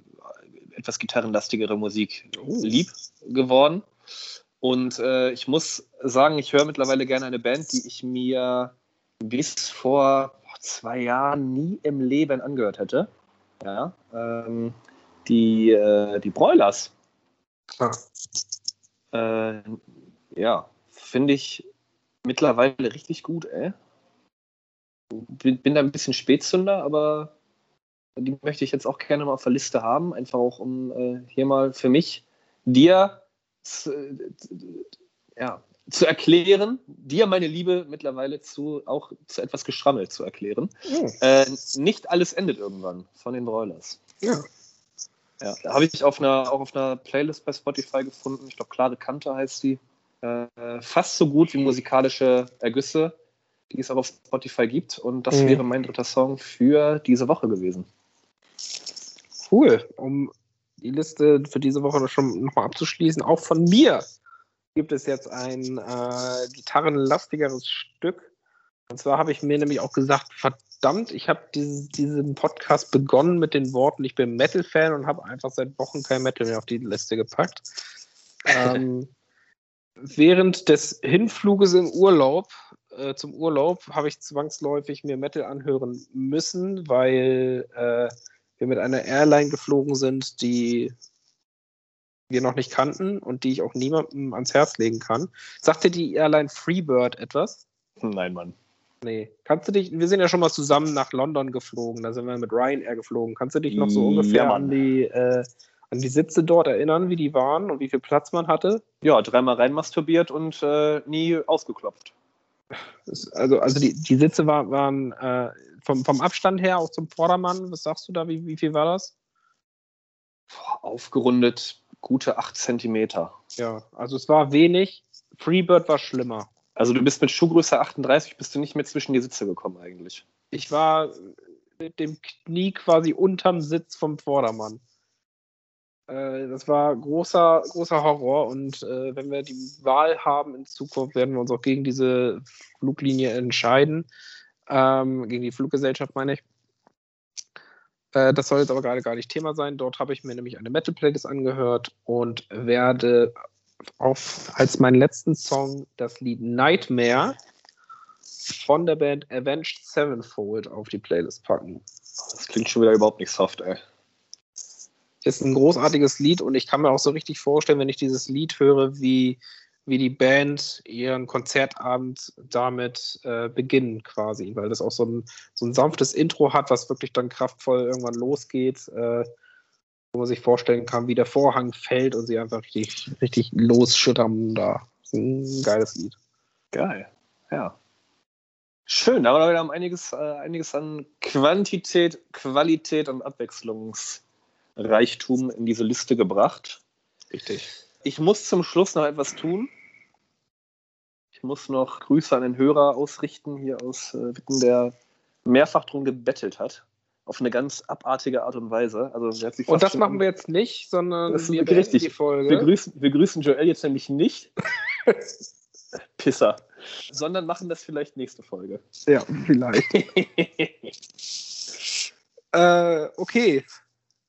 äh, etwas gitarrenlastigere Musik Oh. lieb geworden. Und äh, ich muss sagen, ich höre mittlerweile gerne eine Band, die ich mir bis vor zwei Jahren nie im Leben angehört hätte. Ja, ähm, die, äh, die Broilers. Ah. Ja, finde ich mittlerweile richtig gut, ey. bin, bin da ein bisschen Spätzünder, aber die möchte ich jetzt auch gerne mal auf der Liste haben, einfach auch um äh, hier mal für mich dir zu, ja, zu erklären, dir meine Liebe mittlerweile zu auch zu etwas geschrammelt zu erklären. Oh. Äh, nicht alles endet irgendwann von den Broilers. Ja. Ja, da habe ich auf einer, auch auf einer Playlist bei Spotify gefunden. Ich glaube, Klare Kante heißt die. Äh, fast so gut wie musikalische Ergüsse, die es auch auf Spotify gibt. Und das Mhm. wäre mein dritter Song für diese Woche gewesen. Cool. Um die Liste für diese Woche schon nochmal abzuschließen, auch von mir gibt es jetzt ein äh, gitarrenlastigeres Stück. Und zwar habe ich mir nämlich auch gesagt, verdammt, ich habe diese, diesen Podcast begonnen mit den Worten, ich bin Metal-Fan und habe einfach seit Wochen kein Metal mehr auf die Liste gepackt. *laughs* ähm, während des Hinfluges im Urlaub, äh, zum Urlaub, habe ich zwangsläufig mir Metal anhören müssen, weil äh, wir mit einer Airline geflogen sind, die wir noch nicht kannten und die ich auch niemandem ans Herz legen kann. Sagt dir die Airline Freebird etwas? Nein, Mann. Nee. Kannst du dich, wir sind ja schon mal zusammen nach London geflogen, da sind wir mit Ryanair geflogen. Kannst du dich noch so Ja, ungefähr Mann. an die, äh, an die Sitze dort erinnern, wie die waren und wie viel Platz man hatte? Ja, dreimal rein masturbiert und äh, nie ausgeklopft. Also, also die, die Sitze war, waren äh, vom, vom Abstand her auch zum Vordermann, was sagst du da, wie, wie viel war das? Aufgerundet gute 8 Zentimeter. Ja, also es war wenig. Freebird war schlimmer. Also du bist mit Schuhgröße 38 bist du nicht mehr zwischen die Sitze gekommen eigentlich. Ich war mit dem Knie quasi unterm Sitz vom Vordermann. Äh, das war großer, großer Horror und äh, wenn wir die Wahl haben in Zukunft, werden wir uns auch gegen diese Fluglinie entscheiden. Ähm, gegen die Fluggesellschaft meine ich. Äh, das soll jetzt aber gerade gar nicht Thema sein. Dort habe ich mir nämlich eine Metal-Playlist angehört und werde auf, als meinen letzten Song das Lied Nightmare von der Band Avenged Sevenfold auf die Playlist packen. Das klingt schon wieder überhaupt nicht soft, ey. Ist ein großartiges Lied und ich kann mir auch so richtig vorstellen, wenn ich dieses Lied höre, wie, wie die Band ihren Konzertabend damit äh, beginnen quasi, weil das auch so ein, so ein sanftes Intro hat, was wirklich dann kraftvoll irgendwann losgeht, äh, wo man sich vorstellen kann, wie der Vorhang fällt und sie einfach richtig, richtig losschüttern da. Ein geiles Lied. Geil. Ja. Schön, aber wir haben einiges, äh, einiges an Quantität, Qualität und Abwechslungsreichtum in diese Liste gebracht. Richtig. Ich muss zum Schluss noch etwas tun. Ich muss noch Grüße an den Hörer ausrichten, hier aus äh, Witten, der mehrfach drum gebettelt hat. Auf eine ganz abartige Art und Weise. Also, hat sich Und das machen wir jetzt nicht, sondern Das wir richtig. die Folge. Wir grüßen, wir grüßen Joel jetzt nämlich nicht. *laughs* Pisser. Sondern machen das vielleicht nächste Folge. Ja, vielleicht. *laughs* Äh, okay,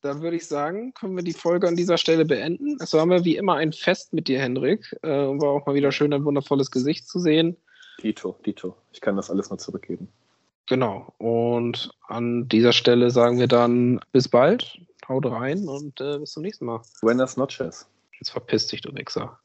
dann würde ich sagen, können wir die Folge an dieser Stelle beenden. Es war mir wie immer ein Fest mit dir, Hendrik. Äh, war auch mal wieder schön, ein wundervolles Gesicht zu sehen. Dito, Dito. Ich kann das alles nur zurückgeben. Genau. Und an dieser Stelle sagen wir dann bis bald. Haut rein und äh, bis zum nächsten Mal. Buenas noches. Jetzt verpiss dich, du Wichser.